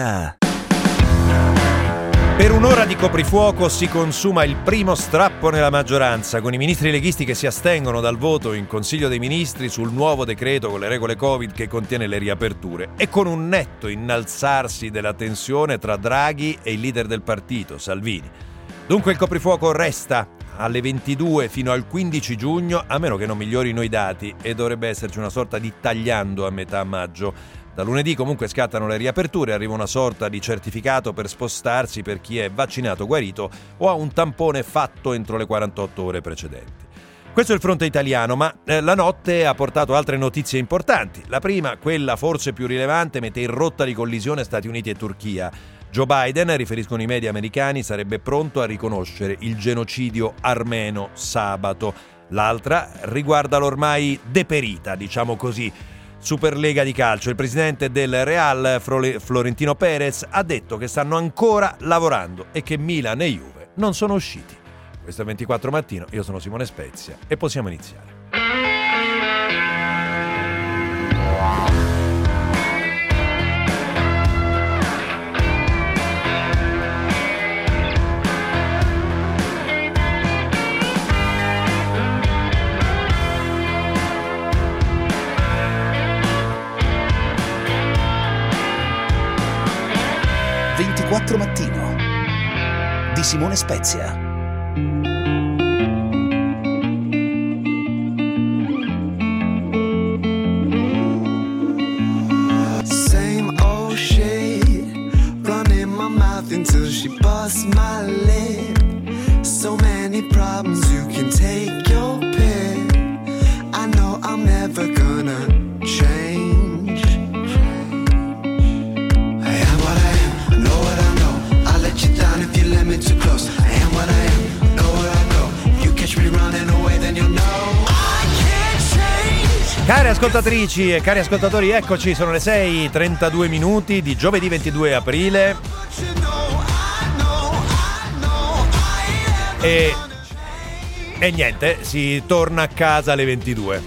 Ah. Per un'ora di coprifuoco si consuma il primo strappo nella maggioranza, con i ministri leghisti che si astengono dal voto in Consiglio dei Ministri sul nuovo decreto con le regole Covid che contiene le riaperture e con un netto innalzarsi della tensione tra Draghi e il leader del partito, Salvini. Dunque il coprifuoco resta alle 22 fino al 15 giugno, a meno che non migliorino i dati, e dovrebbe esserci una sorta di tagliando a metà maggio. Da lunedì comunque scattano le riaperture, arriva una sorta di certificato per spostarsi per chi è vaccinato guarito o ha un tampone fatto entro le 48 ore precedenti. Questo è il fronte italiano, ma eh, la notte ha portato altre notizie importanti. La prima, quella forse più rilevante, mette in rotta di collisione Stati Uniti e Turchia. Joe Biden, riferiscono i media americani, sarebbe pronto a riconoscere il genocidio armeno sabato. L'altra riguarda l'ormai deperita, diciamo così, Superlega di calcio. Il presidente del Real, Florentino Perez, ha detto che stanno ancora lavorando e che Milan e Juve non sono usciti. Questo è 24 mattino, io sono Simone Spezia e possiamo iniziare. 24 Mattino di Simone Spezia. Until she busts my lid. So many problems, you can take Cari ascoltatrici e cari ascoltatori, eccoci, sono le 6.32 minuti di giovedì 22 aprile e, e niente, si torna a casa alle 22. No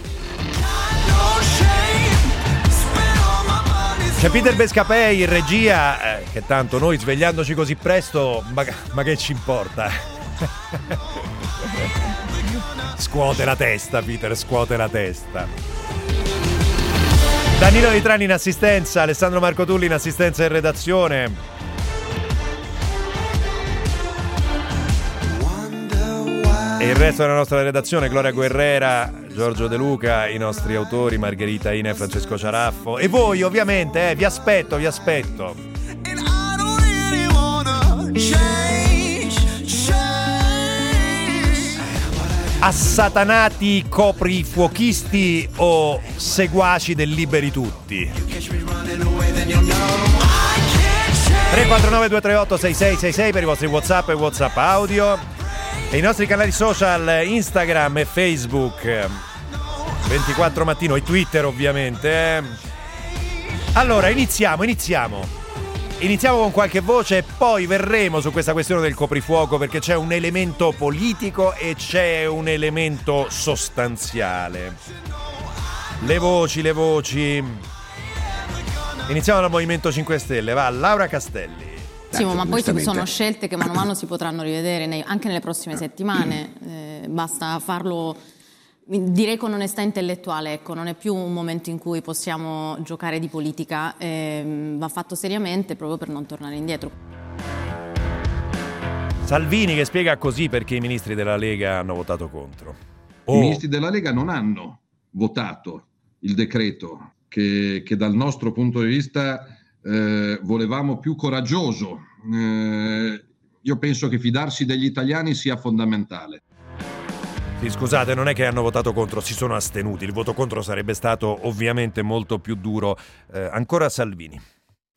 shame. Spend all my money. C'è Peter Bescapei in regia, eh, che tanto noi svegliandoci così presto, ma, ma che ci importa? scuote la testa, Peter, scuote la testa. Danilo Di Trani in assistenza, Alessandro Marco Tulli in assistenza e redazione. E il resto della nostra redazione, Gloria Guerrera, Giorgio De Luca, i nostri autori, Margherita Ina e Francesco Ciaraffo. E voi ovviamente, eh, vi aspetto, vi aspetto. Assatanati coprifuochisti o seguaci del Liberi Tutti? Catch me running away, then you'll know. I can't change. 349 238 6666 per i vostri WhatsApp e WhatsApp audio. E i nostri canali social Instagram e Facebook. 24 mattino e Twitter ovviamente. eh. Allora, iniziamo, iniziamo. Iniziamo con qualche voce e poi verremo su questa questione del coprifuoco perché c'è un elemento politico e c'è un elemento sostanziale. Le voci, le voci. Iniziamo dal Movimento 5 Stelle, va Laura Castelli. Simo, ma poi ci sono scelte che mano a mano si potranno rivedere nei- anche nelle prossime settimane, eh, basta farlo direi con onestà intellettuale, ecco, non è più un momento in cui possiamo giocare di politica, ehm, va fatto seriamente proprio per non tornare indietro. Salvini che spiega così perché i ministri della Lega hanno votato contro. I Oh, ministri della Lega non hanno votato il decreto che, che dal nostro punto di vista eh, volevamo più coraggioso. Eh, io penso che fidarsi degli italiani sia fondamentale. Sì, scusate, non è che hanno votato contro, si sono astenuti. Il voto contro sarebbe stato ovviamente molto più duro. Eh, ancora Salvini.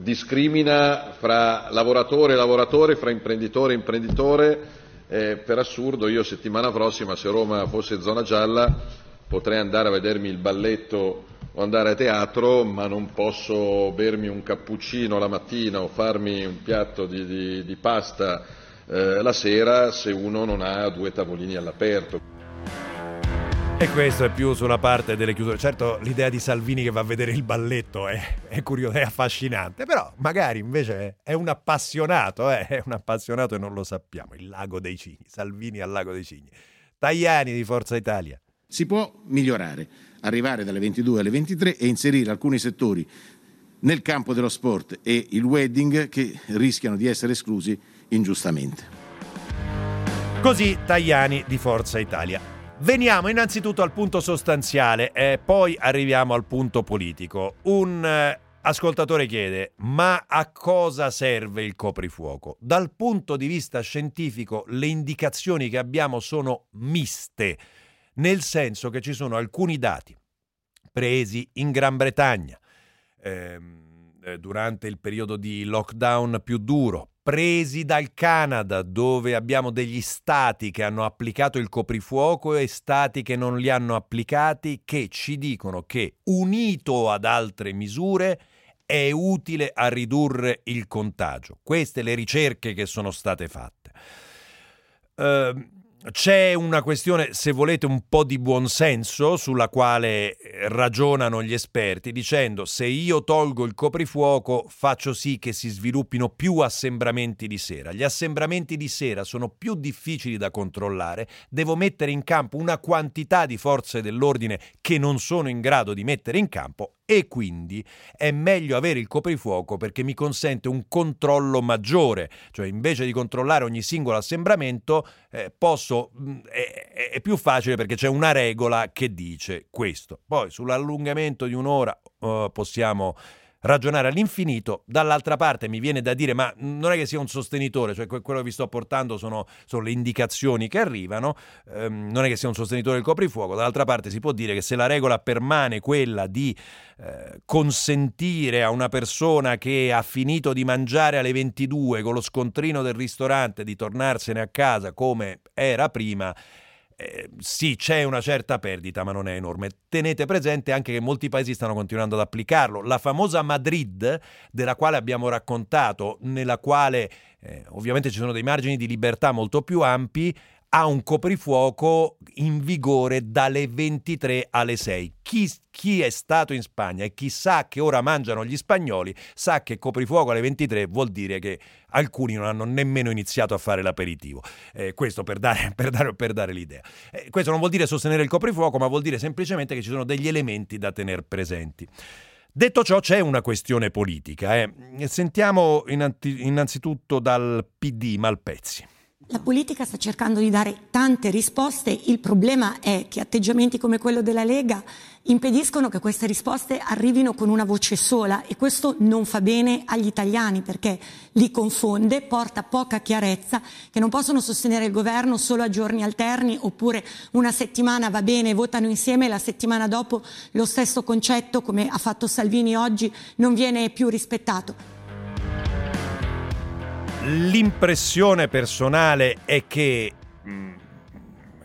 discrimina fra lavoratore e lavoratore, fra imprenditore e imprenditore. Eh, per assurdo, io settimana prossima, se Roma fosse zona gialla, potrei andare a vedermi il balletto o andare a teatro, ma non posso bermi un cappuccino la mattina o farmi un piatto di, di- di pasta eh, la sera se uno non ha due tavolini all'aperto. E questo è più sulla parte delle chiusure. Certo, l'idea di Salvini che va a vedere il balletto è, è curiosa, è affascinante, però magari invece è un appassionato, eh? è un appassionato e non lo sappiamo. Il lago dei cigni, Salvini al lago dei cigni. Tajani di Forza Italia. Si può migliorare, arrivare dalle 22 alle 23 e inserire alcuni settori nel campo dello sport e il wedding che rischiano di essere esclusi ingiustamente. Così Tajani di Forza Italia. Veniamo innanzitutto al punto sostanziale e poi arriviamo al punto politico. Un eh, ascoltatore chiede: ma a cosa serve il coprifuoco? Dal punto di vista scientifico, le indicazioni che abbiamo sono miste, nel senso che ci sono alcuni dati presi in Gran Bretagna ehm, eh, durante il periodo di lockdown più duro, presi dal Canada, dove abbiamo degli stati che hanno applicato il coprifuoco e stati che non li hanno applicati, che ci dicono che unito ad altre misure è utile a ridurre il contagio. Queste le ricerche che sono state fatte. Uh, c'è una questione, se volete, un po' di buonsenso sulla quale eh, ragionano gli esperti, dicendo se io tolgo il coprifuoco faccio sì che si sviluppino più assembramenti di sera. Gli assembramenti di sera sono più difficili da controllare, devo mettere in campo una quantità di forze dell'ordine che non sono in grado di mettere in campo e quindi è meglio avere il coprifuoco perché mi consente un controllo maggiore, cioè invece di controllare ogni singolo assembramento eh, posso, mm, è, più facile perché c'è una regola che dice questo. Poi sull'allungamento di un'ora uh, possiamo ragionare all'infinito. Dall'altra parte mi viene da dire, ma non è che sia un sostenitore, cioè quello che vi sto portando sono, sono le indicazioni che arrivano, ehm, non è che sia un sostenitore del coprifuoco. Dall'altra parte si può dire che se la regola permane quella di eh, consentire a una persona che ha finito di mangiare alle 22 con lo scontrino del ristorante di tornarsene a casa come era prima, eh, sì, c'è una certa perdita, ma non è enorme. Tenete presente anche che molti paesi stanno continuando ad applicarlo. La famosa Madrid, della quale abbiamo raccontato, nella quale eh, ovviamente ci sono dei margini di libertà molto più ampi, ha un coprifuoco in vigore dalle 23 alle 6. Chi, chi, è stato in Spagna e chi sa che ora mangiano gli spagnoli sa che coprifuoco alle 23 vuol dire che alcuni non hanno nemmeno iniziato a fare l'aperitivo. Eh, questo per dare, per dare, per dare l'idea. Eh, questo non vuol dire sostenere il coprifuoco, ma vuol dire semplicemente che ci sono degli elementi da tenere presenti. Detto ciò, c'è una questione politica. Eh. Sentiamo innanzitutto dal PD Malpezzi. La politica sta cercando di dare tante risposte, il problema è che atteggiamenti come quello della Lega impediscono che queste risposte arrivino con una voce sola e questo non fa bene agli italiani perché li confonde, porta poca chiarezza, che non possono sostenere il governo solo a giorni alterni oppure una settimana va bene, votano insieme e la settimana dopo lo stesso concetto, come ha fatto Salvini oggi, non viene più rispettato. L'impressione personale è che mm,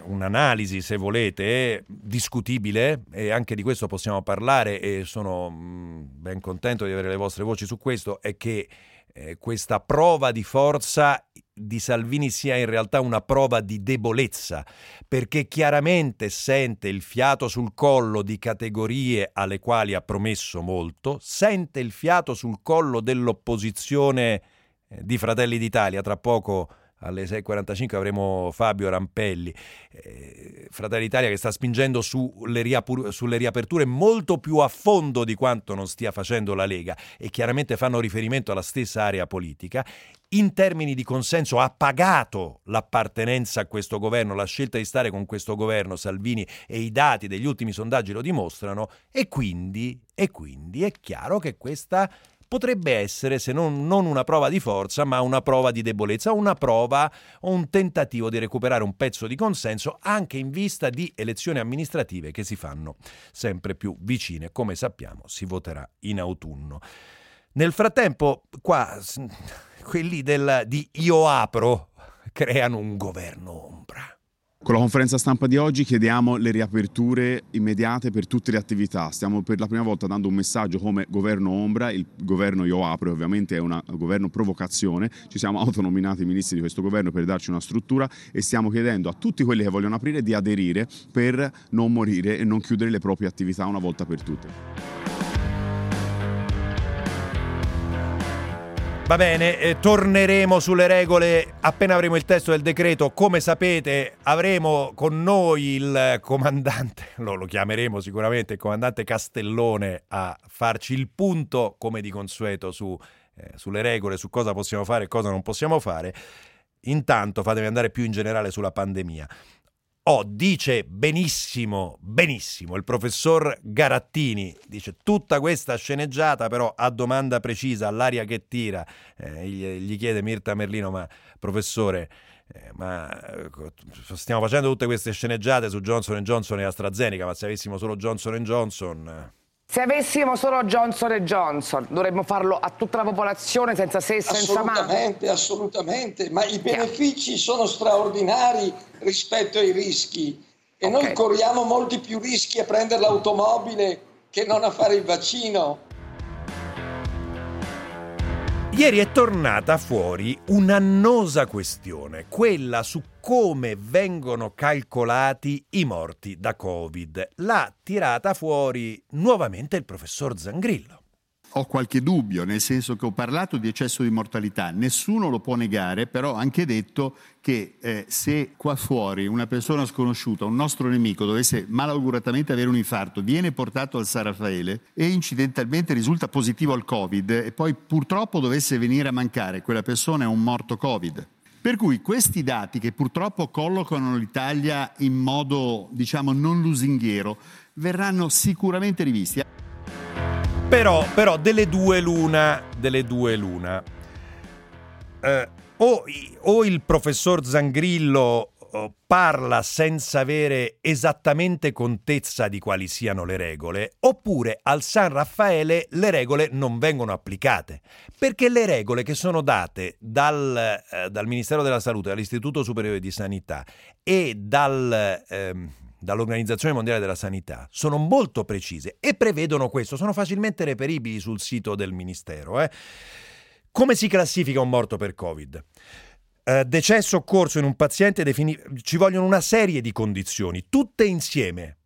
un'analisi, se volete, è discutibile e anche di questo possiamo parlare e sono mm, ben contento di avere le vostre voci su questo, è che eh, questa prova di forza di Salvini sia in realtà una prova di debolezza, perché chiaramente sente il fiato sul collo di categorie alle quali ha promesso molto, sente il fiato sul collo dell'opposizione di Fratelli d'Italia. Tra poco alle 6.45 avremo Fabio Rampelli, eh, Fratelli d'Italia che sta spingendo sulle, riapur- sulle, riaperture molto più a fondo di quanto non stia facendo la Lega e chiaramente fanno riferimento alla stessa area politica. In termini di consenso ha pagato l'appartenenza a questo governo, la scelta di stare con questo governo, Salvini e i dati degli ultimi sondaggi lo dimostrano e quindi, e quindi è chiaro che questa potrebbe essere, se non, non, una prova di forza, ma una prova di debolezza, una prova o un tentativo di recuperare un pezzo di consenso anche in vista di elezioni amministrative che si fanno sempre più vicine. Come sappiamo, si voterà in autunno. Nel frattempo, qua, quelli del, di Io apro creano un governo ombra. Con la conferenza stampa di oggi chiediamo le riaperture immediate per tutte le attività. Stiamo per la prima volta dando un messaggio come governo ombra, il governo io apro ovviamente è un governo provocazione, ci siamo autonominati ministri di questo governo per darci una struttura e stiamo chiedendo a tutti quelli che vogliono aprire di aderire per non morire e non chiudere le proprie attività una volta per tutte. Va bene, eh, torneremo sulle regole appena avremo il testo del decreto. Come sapete avremo con noi il comandante, lo, lo chiameremo sicuramente il comandante Castellone a farci il punto, come di consueto, su, eh, sulle regole, su cosa possiamo fare e cosa non possiamo fare. Intanto fatemi andare più in generale sulla pandemia. Oh, dice benissimo, benissimo. Il professor Garattini, dice tutta questa sceneggiata però a domanda precisa, all'aria che tira, eh, gli, chiede Mirta Merlino, ma professore, eh, ma eh, stiamo facendo tutte queste sceneggiate su Johnson Johnson e AstraZeneca, ma se avessimo solo Johnson Johnson... Se avessimo solo Johnson Johnson, dovremmo farlo a tutta la popolazione senza se e senza ma. Assolutamente, assolutamente, ma i benefici sono straordinari rispetto ai rischi e okay. noi corriamo molti più rischi a prendere l'automobile che non a fare il vaccino. Ieri è tornata fuori un'annosa questione, quella su come vengono calcolati i morti da Covid. L'ha tirata fuori nuovamente il professor Zangrillo. Ho qualche dubbio, nel senso che ho parlato di eccesso di mortalità, nessuno lo può negare, però ho anche detto che eh, se qua fuori una persona sconosciuta, un nostro nemico, dovesse malauguratamente avere un infarto, viene portato al San Raffaele e incidentalmente risulta positivo al Covid e poi purtroppo dovesse venire a mancare, quella persona è un morto Covid. Per cui questi dati che purtroppo collocano l'Italia in modo, diciamo, non lusinghiero, verranno sicuramente rivisti. Però, però delle due l'una, delle due l'una. Eh, o, o il professor Zangrillo oh, parla senza avere esattamente contezza di quali siano le regole, oppure al San Raffaele le regole non vengono applicate, perché le regole che sono date dal, eh, dal Ministero della Salute, dall'Istituto Superiore di Sanità e dal... Eh, dall'Organizzazione Mondiale della Sanità sono molto precise e prevedono questo, sono facilmente reperibili sul sito del Ministero. Eh. Come si classifica un morto per Covid? Uh, decesso occorso in un paziente defini- ci vogliono una serie di condizioni, tutte insieme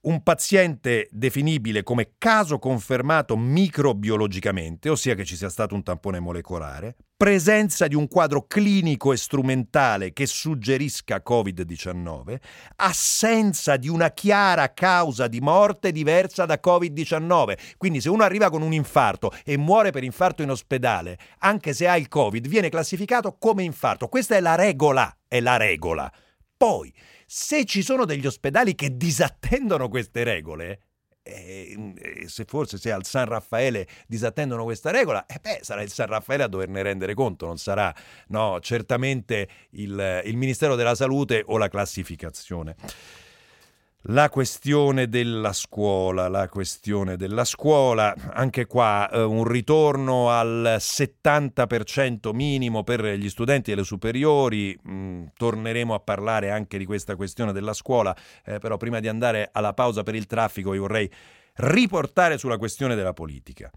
un paziente definibile come caso confermato microbiologicamente, ossia che ci sia stato un tampone molecolare, presenza di un quadro clinico e strumentale che suggerisca Covid-19, assenza di una chiara causa di morte diversa da Covid-19. Quindi se uno arriva con un infarto e muore per infarto in ospedale, anche se ha il Covid, viene classificato come infarto. Questa è la regola, è la regola. Poi se ci sono degli ospedali che disattendono queste regole, e eh, se forse se al San Raffaele disattendono questa regola, eh beh, sarà il San Raffaele a doverne rendere conto, non sarà no, certamente il, il Ministero della Salute o la classificazione. La questione della scuola, la questione della scuola, anche qua eh, un ritorno al 70% minimo per gli studenti delle superiori, mm, torneremo a parlare anche di questa questione della scuola, eh, però prima di andare alla pausa per il traffico io vorrei riportare sulla questione della politica.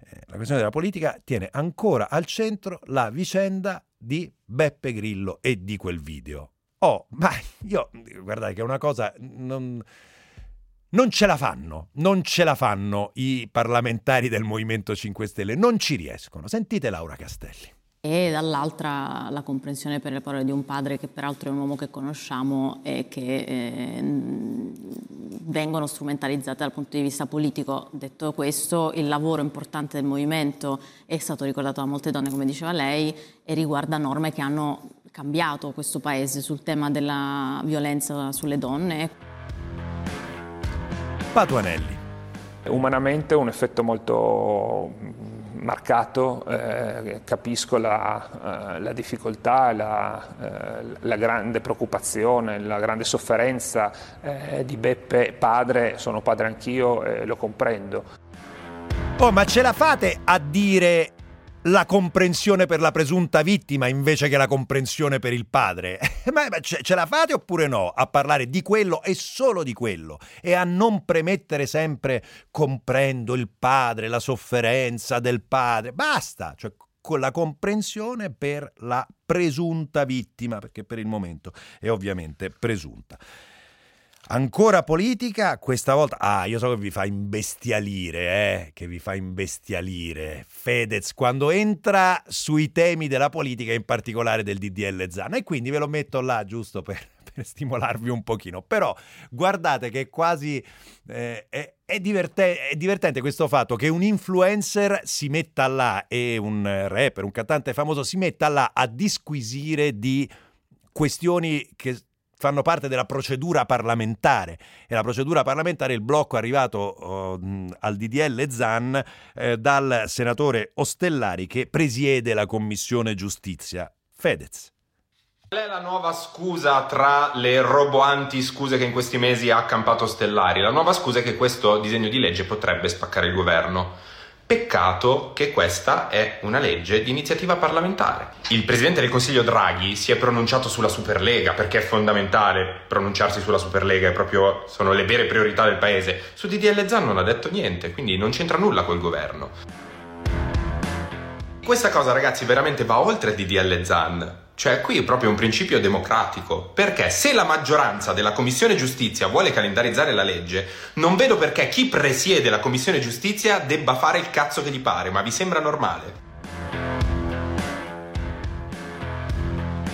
Eh, la questione della politica tiene ancora al centro la vicenda di Beppe Grillo e di quel video. Oh, ma io, guardate che è una cosa... Non, non ce la fanno, non ce la fanno i parlamentari del Movimento 5 Stelle, non ci riescono. Sentite Laura Castelli. E dall'altra la comprensione per le parole di un padre che peraltro è un uomo che conosciamo e che eh, vengono strumentalizzate dal punto di vista politico. Detto questo, il lavoro importante del movimento è stato ricordato da molte donne, come diceva lei, e riguarda norme che hanno cambiato questo paese sul tema della violenza sulle donne. Patuanelli. Umanamente un effetto molto marcato, eh, capisco la, eh, la difficoltà, la, eh, la, grande preoccupazione, la grande sofferenza eh, di Beppe padre, sono padre anch'io e lo comprendo. Oh, ma ce la fate a dire la comprensione per la presunta vittima invece che la comprensione per il padre. ma, ce, ce, la fate oppure no a parlare di quello e solo di quello e a non premettere sempre comprendo il padre, la sofferenza del padre. Basta, cioè con la comprensione per la presunta vittima, perché per il momento è ovviamente presunta. Ancora politica, questa volta... Ah, io so che vi fa imbestialire, eh? Che vi fa imbestialire. Fedez, quando entra sui temi della politica, in particolare del DDL Zana. E quindi ve lo metto là, giusto per, per stimolarvi un pochino. Però guardate che quasi... Eh, è, è, diverte- è, divertente questo fatto che un influencer si metta là e un rapper, un cantante famoso si metta là a disquisire di questioni che fanno parte della procedura parlamentare e la procedura parlamentare il blocco è arrivato uh, al DDL Zan eh, dal senatore Ostellari che presiede la commissione giustizia Fedez Qual è la nuova scusa tra le roboanti scuse che in questi mesi ha accampato Stellari? La nuova scusa è che questo disegno di legge potrebbe spaccare il governo. Peccato che questa è una legge di iniziativa parlamentare. Il Presidente del Consiglio Draghi si è pronunciato sulla Superlega perché è fondamentale pronunciarsi sulla Superlega, proprio, sono le vere priorità del Paese. Su DDL Zan non ha detto niente, quindi non c'entra nulla col governo. Questa cosa ragazzi veramente va oltre DDL Zan. Cioè, qui è proprio un principio democratico, perché se la maggioranza della Commissione Giustizia vuole calendarizzare la legge, non vedo perché chi presiede la Commissione Giustizia debba fare il cazzo che gli pare, ma vi sembra normale?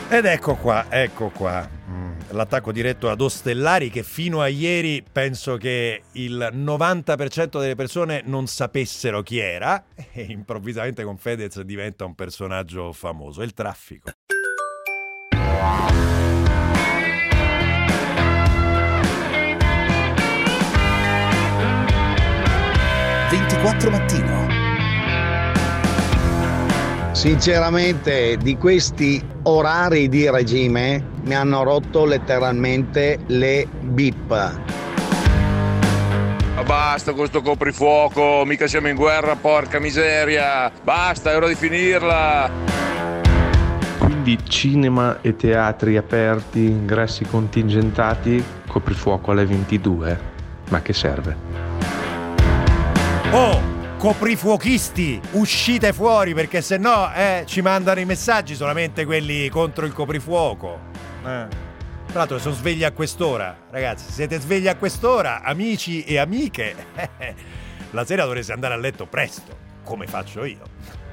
Ed ecco qua, ecco qua. Mm, l'attacco diretto ad Ostellari che fino a ieri penso che il 90% delle persone non sapessero chi era e improvvisamente con Fedez diventa un personaggio famoso, il traffico. 24 mattino. Sinceramente di questi orari di regime mi hanno rotto letteralmente le bip. Ma basta con questo coprifuoco, mica siamo in guerra, porca miseria. Basta, è ora di finirla quindi cinema e teatri aperti, ingressi contingentati, coprifuoco alle 22. Ma che serve? Oh, coprifuochisti, uscite fuori perché se no eh, ci mandano i messaggi solamente quelli contro il coprifuoco. Eh. Tra l'altro sono svegli a quest'ora, ragazzi, siete svegli a quest'ora, amici e amiche. La sera dovreste andare a letto presto, come faccio io.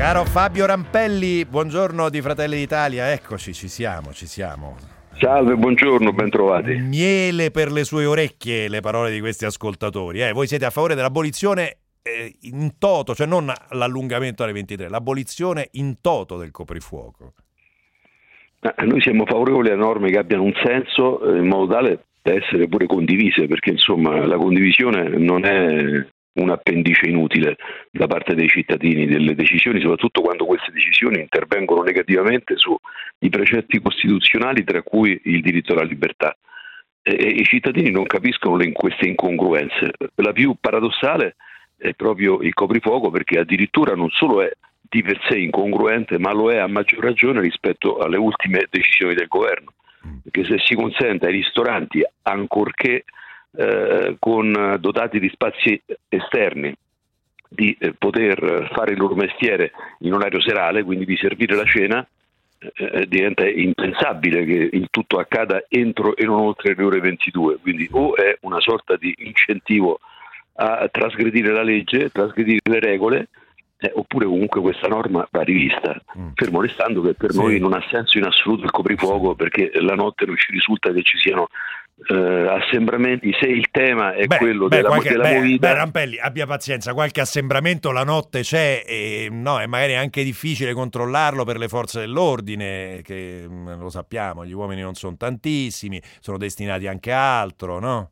Caro Fabio Rampelli, buongiorno di Fratelli d'Italia, eccoci, ci siamo, ci siamo. Salve, buongiorno, bentrovati. Miele per le sue orecchie le parole di questi ascoltatori. Eh, voi siete a favore dell'abolizione eh, in toto, cioè non l'allungamento alle 23, l'abolizione in toto del coprifuoco. Noi siamo favorevoli a norme che abbiano un senso eh, in modo tale da essere pure condivise, perché insomma la condivisione non è un appendice inutile da parte dei cittadini delle decisioni, soprattutto quando queste decisioni intervengono negativamente sui precetti costituzionali, tra cui il diritto alla libertà. E I cittadini non capiscono le, queste incongruenze. La più paradossale è proprio il coprifuoco perché addirittura non solo è di per sé incongruente, ma lo è a maggior ragione rispetto alle ultime decisioni del governo. Perché se si consente ai ristoranti, ancorché eh, con, dotati di spazi esterni di eh, poter fare il loro mestiere in orario serale, quindi di servire la cena, eh, eh, diventa impensabile che il tutto accada entro e non oltre le ore 22, quindi o è una sorta di incentivo a trasgredire la legge, trasgredire le regole, eh, oppure comunque questa norma va rivista, mm. fermo restando che per sì. noi non ha senso in assoluto il coprifuoco perché la notte non ci risulta che ci siano eh, assembramenti, se il tema è beh, quello beh, della, qualche, della beh, movida... Beh, Rampelli, abbia pazienza, qualche assembramento la notte c'è e no, è magari anche difficile controllarlo per le forze dell'ordine, che mm, lo sappiamo, gli uomini non sono tantissimi, sono destinati anche a altro, no?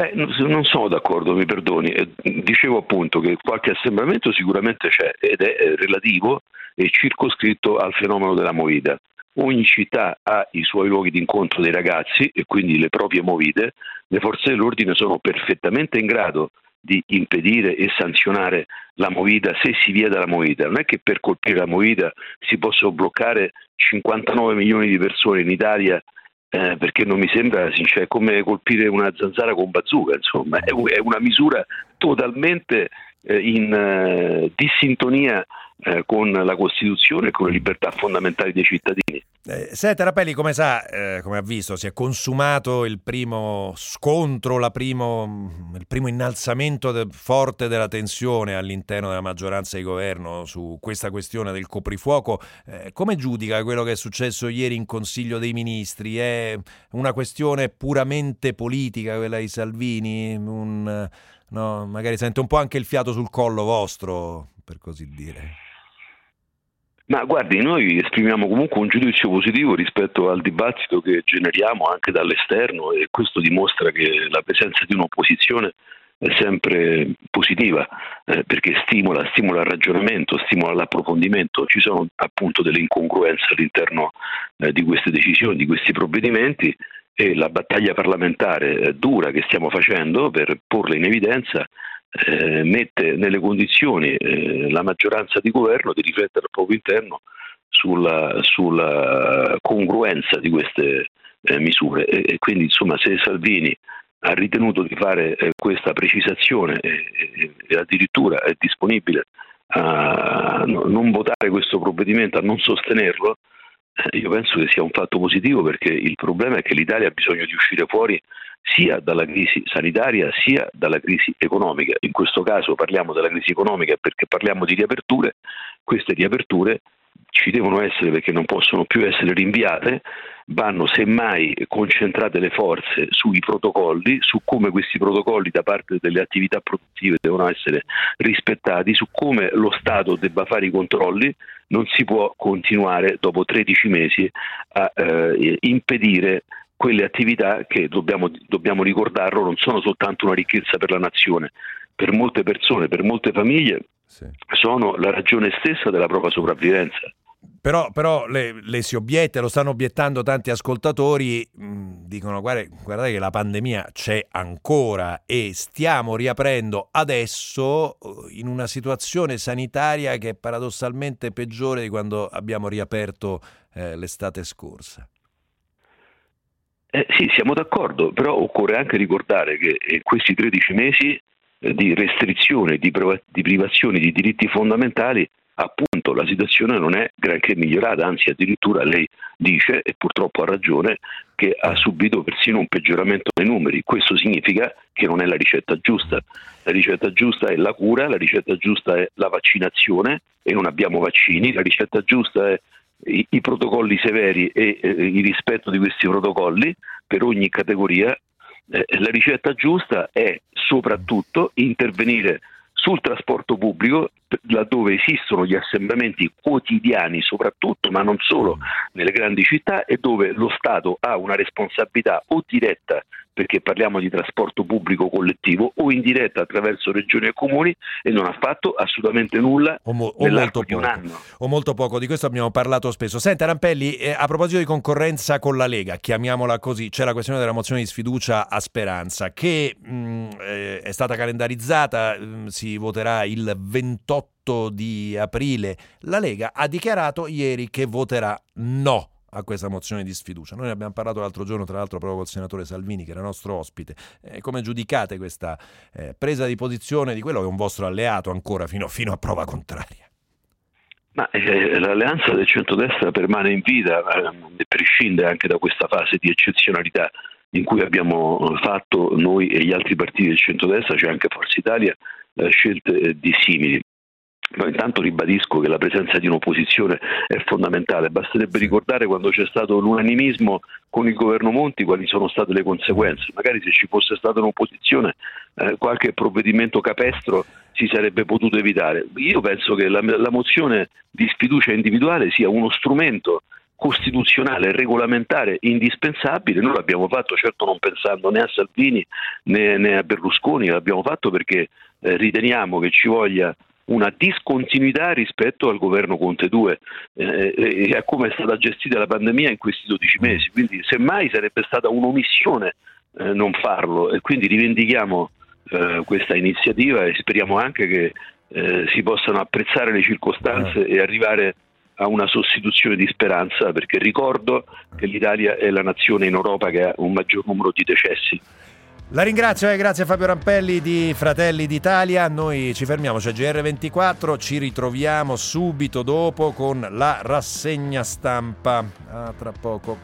Eh, non sono d'accordo, mi perdoni. Eh, dicevo appunto che qualche assembramento sicuramente c'è ed è eh, relativo e circoscritto al fenomeno della movida. Ogni città ha i suoi luoghi di incontro dei ragazzi e quindi le proprie movide. Le forze dell'ordine sono perfettamente in grado di impedire e sanzionare la movida se si vieta la movida. Non è che per colpire la movida si possono bloccare 59 milioni di persone in Italia eh, perché non mi sembra cioè, come colpire una zanzara con bazooka, insomma, è, è una misura totalmente eh, in eh, dissintonia eh, con la Costituzione e con le libertà fondamentali dei cittadini. Eh, Senta Rappelli, come sa, eh, come ha visto, si è consumato il primo scontro, primo, il primo innalzamento de- forte della tensione all'interno della maggioranza di governo su questa questione del coprifuoco. Eh, come giudica quello che è successo ieri in Consiglio dei Ministri? È una questione puramente politica quella di Salvini? Un, no, magari sente un po' anche il fiato sul collo vostro, per così dire. Ma guardi, noi esprimiamo comunque un giudizio positivo rispetto al dibattito che generiamo anche dall'esterno e questo dimostra che la presenza di un'opposizione è sempre positiva eh, perché stimola, stimola, il ragionamento, stimola l'approfondimento. Ci sono appunto delle incongruenze all'interno eh, di queste decisioni, di questi provvedimenti e la battaglia parlamentare eh, dura che stiamo facendo per porle in evidenza eh, mette nelle condizioni eh, la maggioranza di governo di riflettere al proprio interno sulla, sulla congruenza di queste eh, misure. E, e, quindi insomma se Salvini ha ritenuto di fare eh, questa precisazione e, e, addirittura è disponibile a non votare questo provvedimento, a non sostenerlo, eh, io penso che sia un fatto positivo perché il problema è che l'Italia ha bisogno di uscire fuori sia dalla crisi sanitaria sia dalla crisi economica. In questo caso parliamo della crisi economica perché parliamo di riaperture, queste riaperture ci devono essere perché non possono più essere rinviate, vanno semmai concentrate le forze sui protocolli, su come questi protocolli da parte delle attività produttive devono essere rispettati, su come lo Stato debba fare i controlli, non si può continuare dopo 13 mesi a eh, impedire quelle attività che dobbiamo, dobbiamo ricordarlo non sono soltanto una ricchezza per la nazione, per molte persone, per molte famiglie sì. sono la ragione stessa della propria sopravvivenza. Però, però le, le, si obietta, lo stanno obiettando tanti ascoltatori, mh, dicono guarda, guardate che la pandemia c'è ancora e stiamo riaprendo adesso in una situazione sanitaria che è paradossalmente peggiore di quando abbiamo riaperto eh, l'estate scorsa. Eh, sì, siamo d'accordo, però occorre anche ricordare che in questi 13 mesi eh, di restrizione, di, priva- di privazioni di diritti fondamentali, appunto la situazione non è granché migliorata, anzi addirittura lei dice, e purtroppo ha ragione, che ha subito persino un peggioramento dei numeri. Questo significa che non è la ricetta giusta. La ricetta giusta è la cura, la ricetta giusta è la vaccinazione e non abbiamo vaccini, la ricetta giusta è i, i protocolli severi e eh, il rispetto di questi protocolli per ogni categoria, eh, la ricetta giusta è soprattutto intervenire sul trasporto pubblico laddove esistono gli assembramenti quotidiani soprattutto, ma non solo nelle grandi città e dove lo Stato ha una responsabilità o diretta perché parliamo di trasporto pubblico collettivo o indiretta attraverso regioni e comuni e non ha fatto assolutamente nulla o, mo- o molto poco. O molto poco, di questo abbiamo parlato spesso. Senta Rampelli, eh, a proposito di concorrenza con la Lega, chiamiamola così, c'è la questione della mozione di sfiducia a Speranza che mh, mm, eh, è stata calendarizzata, mh, mm, si voterà il 28 di aprile. La Lega ha dichiarato ieri che voterà no a questa mozione di sfiducia. Noi ne abbiamo parlato l'altro giorno, tra l'altro, proprio col senatore Salvini, che era nostro ospite. Eh, come giudicate questa eh, presa di posizione di quello che è un vostro alleato ancora fino, fino a prova contraria? Ma, eh, l'alleanza del centrodestra permane in vita e prescinde anche da questa fase di eccezionalità in cui abbiamo fatto noi e gli altri partiti del centrodestra, c'è cioè anche Forza Italia, eh, scelte eh, dissimili. Ma intanto ribadisco che la presenza di un'opposizione è fondamentale, basterebbe ricordare quando c'è stato l'unanimismo con il governo Monti quali sono state le conseguenze, magari se ci fosse stata un'opposizione eh, qualche provvedimento capestro si sarebbe potuto evitare. Io penso che la, la mozione di sfiducia individuale sia uno strumento costituzionale regolamentare indispensabile. Noi l'abbiamo fatto certo non pensando né a Salvini né, né a Berlusconi, l'abbiamo fatto perché eh, riteniamo che ci voglia una discontinuità rispetto al governo Conte 2 eh, e a come è stata gestita la pandemia in questi 12 mesi. Quindi semmai sarebbe stata un'omissione eh, non farlo e quindi rivendichiamo eh, questa iniziativa e speriamo anche che eh, si possano apprezzare le circostanze e arrivare a una sostituzione di speranza, perché ricordo che l'Italia è la nazione in Europa che ha un maggior numero di decessi. La ringrazio e grazie a Fabio Rampelli di Fratelli d'Italia. Noi ci fermiamo, c'è GR24, ci ritroviamo subito dopo con la rassegna stampa. A tra poco.